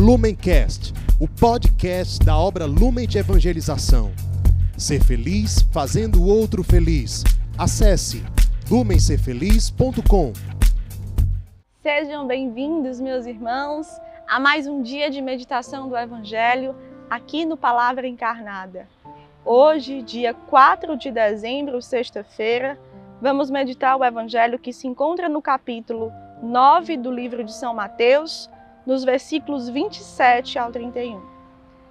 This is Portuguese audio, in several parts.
Lumencast, o podcast da obra Lumen de Evangelização. Ser feliz fazendo o outro feliz. Acesse lumencerfeliz.com. Sejam bem-vindos, meus irmãos, a mais um dia de meditação do Evangelho aqui no Palavra Encarnada. Hoje, dia 4 de dezembro, sexta-feira, vamos meditar o Evangelho que se encontra no capítulo 9 do livro de São Mateus, nos versículos 27 ao 31.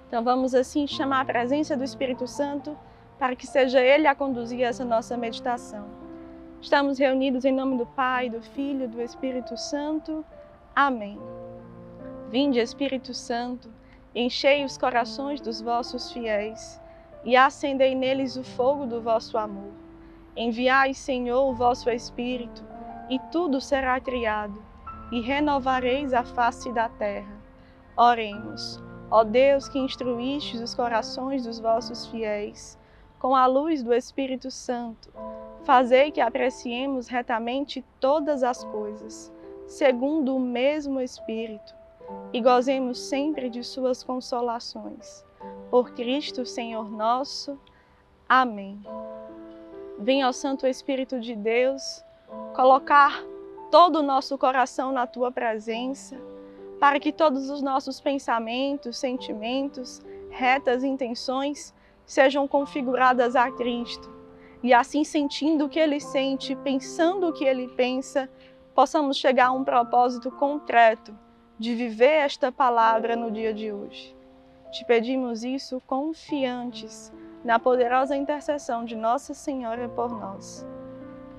Então vamos assim chamar a presença do Espírito Santo para que seja Ele a conduzir essa nossa meditação. Estamos reunidos em nome do Pai, do Filho do Espírito Santo. Amém. Vinde, Espírito Santo, enchei os corações dos vossos fiéis e acendei neles o fogo do vosso amor. Enviai, Senhor, o vosso Espírito, e tudo será criado e renovareis a face da terra. Oremos. Ó Deus que instruístes os corações dos vossos fiéis, com a luz do Espírito Santo, fazei que apreciemos retamente todas as coisas, segundo o mesmo Espírito, e gozemos sempre de suas consolações. Por Cristo, Senhor nosso. Amém. Venha ao Santo Espírito de Deus colocar todo o nosso coração na tua presença, para que todos os nossos pensamentos, sentimentos, retas intenções sejam configuradas a Cristo. E assim, sentindo o que Ele sente, pensando o que Ele pensa, possamos chegar a um propósito concreto de viver esta palavra no dia de hoje. Te pedimos isso confiantes na poderosa intercessão de Nossa Senhora por nós.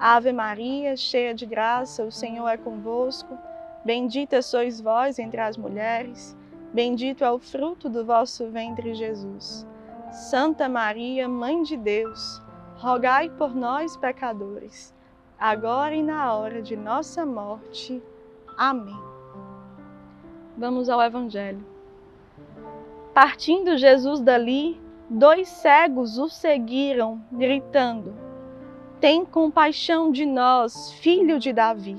Ave Maria, cheia de graça, o Senhor é convosco. Bendita sois vós entre as mulheres, bendito é o fruto do vosso ventre, Jesus. Santa Maria, Mãe de Deus, rogai por nós, pecadores, agora e na hora de nossa morte. Amém. Vamos ao Evangelho. Partindo Jesus dali, dois cegos o seguiram, gritando: tem compaixão de nós, filho de Davi.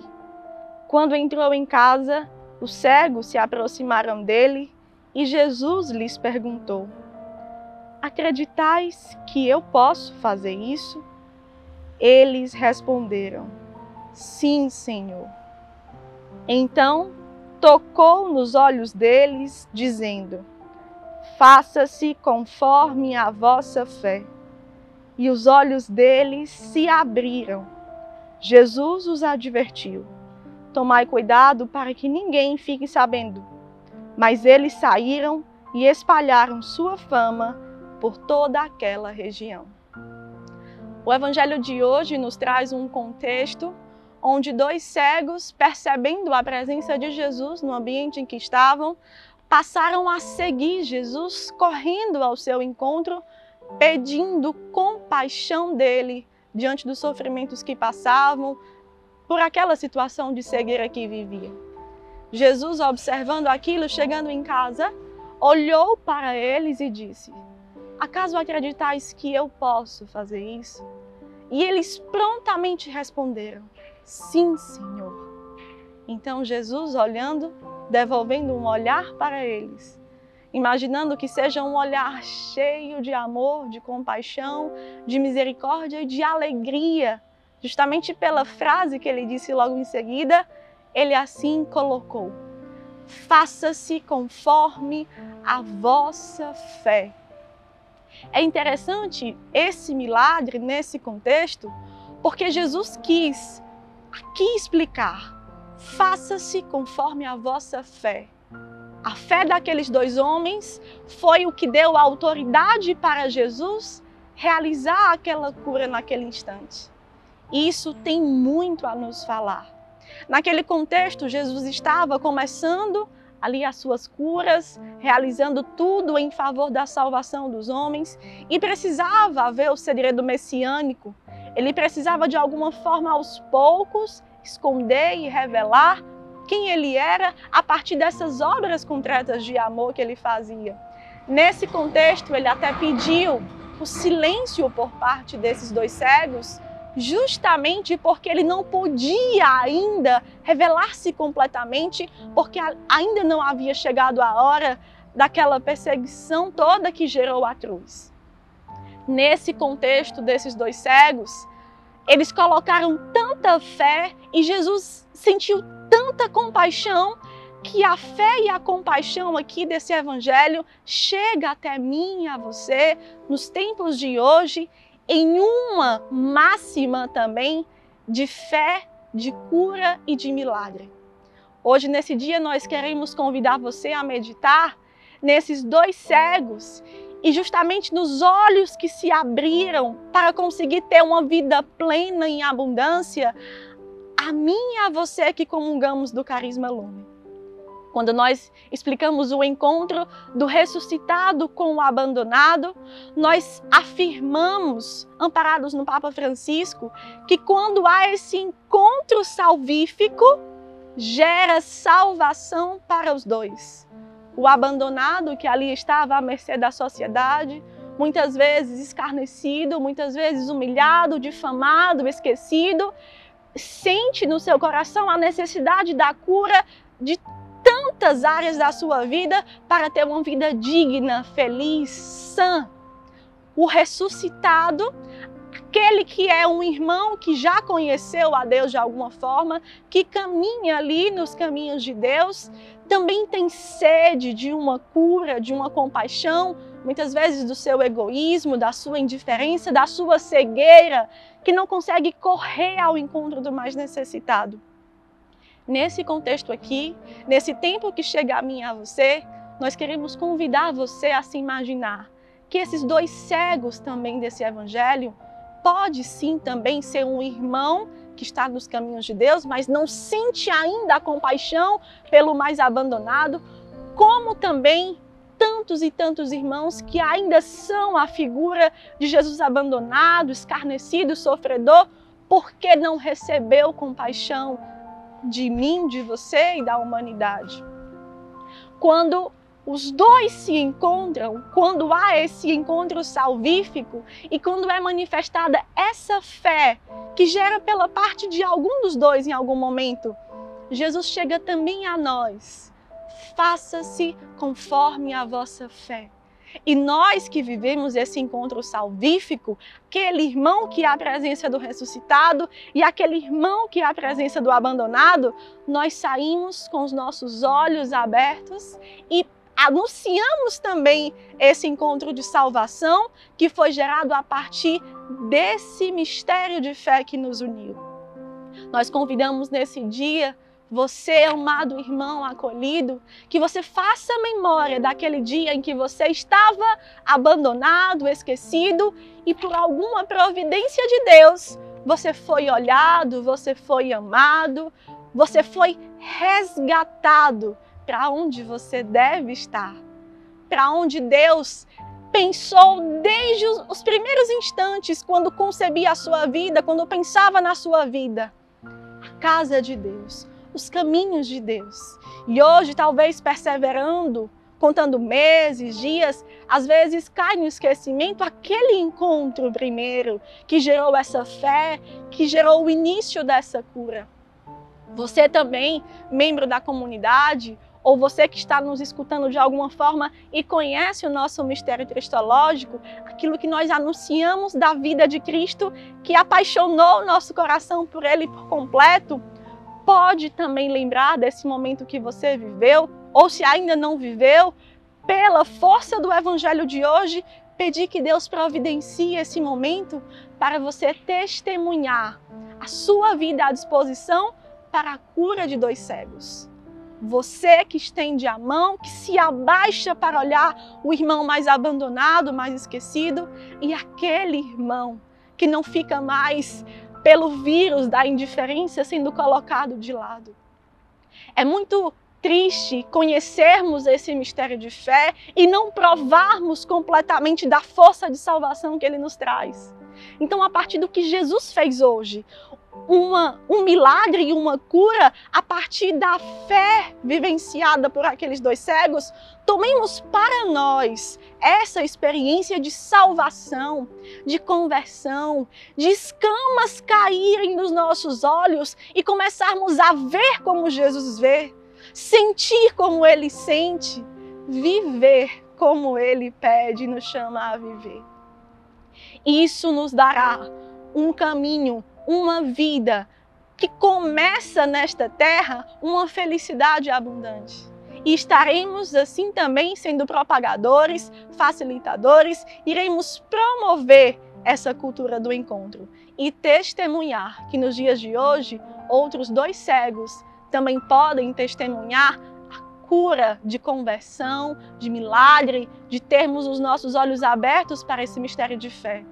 Quando entrou em casa, os cegos se aproximaram dele e Jesus lhes perguntou: Acreditais que eu posso fazer isso? Eles responderam: Sim, Senhor. Então tocou nos olhos deles, dizendo: Faça-se conforme a vossa fé e os olhos deles se abriram. Jesus os advertiu: Tomai cuidado para que ninguém fique sabendo. Mas eles saíram e espalharam sua fama por toda aquela região. O evangelho de hoje nos traz um contexto onde dois cegos, percebendo a presença de Jesus no ambiente em que estavam, passaram a seguir Jesus correndo ao seu encontro pedindo compaixão dele diante dos sofrimentos que passavam, por aquela situação de cegueira que viviam. Jesus, observando aquilo, chegando em casa, olhou para eles e disse: Acaso acreditais que eu posso fazer isso? E eles prontamente responderam: Sim, Senhor. Então Jesus, olhando, devolvendo um olhar para eles, imaginando que seja um olhar cheio de amor, de compaixão, de misericórdia e de alegria. Justamente pela frase que ele disse logo em seguida, ele assim colocou: Faça-se conforme a vossa fé. É interessante esse milagre nesse contexto, porque Jesus quis aqui explicar: faça-se conforme a vossa fé. A fé daqueles dois homens foi o que deu autoridade para Jesus realizar aquela cura naquele instante. Isso tem muito a nos falar. Naquele contexto, Jesus estava começando ali as suas curas, realizando tudo em favor da salvação dos homens e precisava haver o segredo messiânico. Ele precisava de alguma forma aos poucos esconder e revelar quem ele era a partir dessas obras concretas de amor que ele fazia. Nesse contexto, ele até pediu o silêncio por parte desses dois cegos justamente porque ele não podia ainda revelar-se completamente, porque ainda não havia chegado a hora daquela perseguição toda que gerou a cruz. Nesse contexto desses dois cegos, eles colocaram tanta fé e Jesus sentiu tanta compaixão que a fé e a compaixão aqui desse evangelho chega até mim e a você nos tempos de hoje em uma máxima também de fé, de cura e de milagre. Hoje, nesse dia, nós queremos convidar você a meditar nesses dois cegos e justamente nos olhos que se abriram para conseguir ter uma vida plena em abundância, a mim e a você que comungamos do carisma lume quando nós explicamos o encontro do ressuscitado com o abandonado, nós afirmamos, amparados no Papa Francisco, que quando há esse encontro salvífico, gera salvação para os dois. O abandonado que ali estava à mercê da sociedade, muitas vezes escarnecido, muitas vezes humilhado, difamado, esquecido, sente no seu coração a necessidade da cura de tantas áreas da sua vida para ter uma vida digna, feliz, sã. O ressuscitado, aquele que é um irmão que já conheceu a Deus de alguma forma, que caminha ali nos caminhos de Deus, também tem sede de uma cura, de uma compaixão, muitas vezes do seu egoísmo, da sua indiferença, da sua cegueira, que não consegue correr ao encontro do mais necessitado. Nesse contexto aqui, nesse tempo que chega a mim e a você, nós queremos convidar você a se imaginar que esses dois cegos também desse evangelho pode sim também ser um irmão que está nos caminhos de Deus, mas não sente ainda a compaixão pelo mais abandonado, como também tantos e tantos irmãos que ainda são a figura de Jesus abandonado, escarnecido, sofredor, porque não recebeu compaixão de mim, de você e da humanidade. Quando os dois se encontram, quando há esse encontro salvífico e quando é manifestada essa fé que gera pela parte de algum dos dois em algum momento, Jesus chega também a nós. Faça-se conforme a vossa fé. E nós que vivemos esse encontro salvífico, aquele irmão que é a presença do ressuscitado e aquele irmão que é a presença do abandonado, nós saímos com os nossos olhos abertos e anunciamos também esse encontro de salvação que foi gerado a partir desse mistério de fé que nos uniu. Nós convidamos nesse dia você, amado irmão acolhido, que você faça memória daquele dia em que você estava abandonado, esquecido e por alguma providência de Deus, você foi olhado, você foi amado, você foi resgatado para onde você deve estar, para onde Deus pensou desde os primeiros instantes, quando concebia a sua vida, quando pensava na sua vida. A casa de Deus, os caminhos de Deus. E hoje, talvez perseverando, contando meses, dias, às vezes cai no esquecimento aquele encontro primeiro que gerou essa fé, que gerou o início dessa cura. Você também, membro da comunidade, ou você que está nos escutando de alguma forma e conhece o nosso mistério cristológico, aquilo que nós anunciamos da vida de Cristo, que apaixonou o nosso coração por Ele por completo, pode também lembrar desse momento que você viveu, ou se ainda não viveu, pela força do evangelho de hoje, pedir que Deus providencie esse momento para você testemunhar a sua vida à disposição para a cura de dois cegos. Você que estende a mão, que se abaixa para olhar o irmão mais abandonado, mais esquecido, e aquele irmão que não fica mais pelo vírus da indiferença sendo colocado de lado. É muito triste conhecermos esse mistério de fé e não provarmos completamente da força de salvação que ele nos traz. Então, a partir do que Jesus fez hoje, uma, um milagre e uma cura a partir da fé vivenciada por aqueles dois cegos, tomemos para nós essa experiência de salvação, de conversão, de escamas caírem nos nossos olhos e começarmos a ver como Jesus vê, sentir como ele sente, viver como ele pede e nos chama a viver. Isso nos dará um caminho uma vida que começa nesta terra uma felicidade abundante. E estaremos assim também sendo propagadores, facilitadores, iremos promover essa cultura do encontro e testemunhar que nos dias de hoje outros dois cegos também podem testemunhar a cura de conversão, de milagre, de termos os nossos olhos abertos para esse mistério de fé.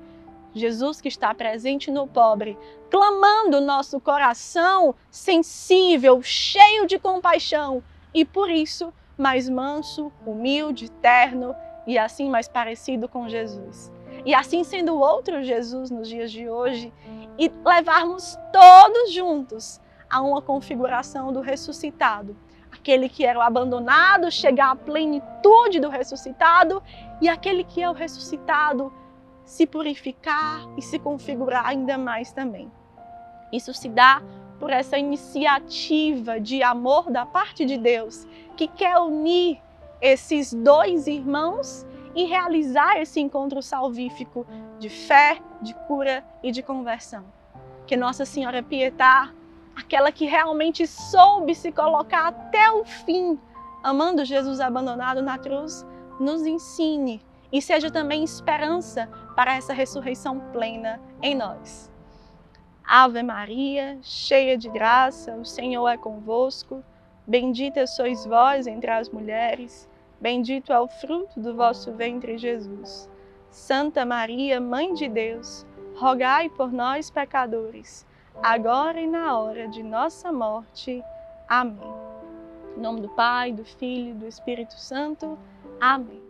Jesus que está presente no pobre, clamando nosso coração sensível, cheio de compaixão e por isso mais manso, humilde, terno e assim mais parecido com Jesus. E assim sendo outro Jesus nos dias de hoje e levarmos todos juntos a uma configuração do ressuscitado. Aquele que era o abandonado chegar à plenitude do ressuscitado e aquele que é o ressuscitado se purificar e se configurar ainda mais também. Isso se dá por essa iniciativa de amor da parte de Deus, que quer unir esses dois irmãos e realizar esse encontro salvífico de fé, de cura e de conversão. Que Nossa Senhora Pietá, aquela que realmente soube se colocar até o fim, amando Jesus abandonado na cruz, nos ensine e seja também esperança para essa ressurreição plena em nós. Ave Maria, cheia de graça, o Senhor é convosco. Bendita sois vós entre as mulheres, bendito é o fruto do vosso ventre, Jesus. Santa Maria, Mãe de Deus, rogai por nós, pecadores, agora e na hora de nossa morte. Amém. Em nome do Pai, do Filho e do Espírito Santo. Amém.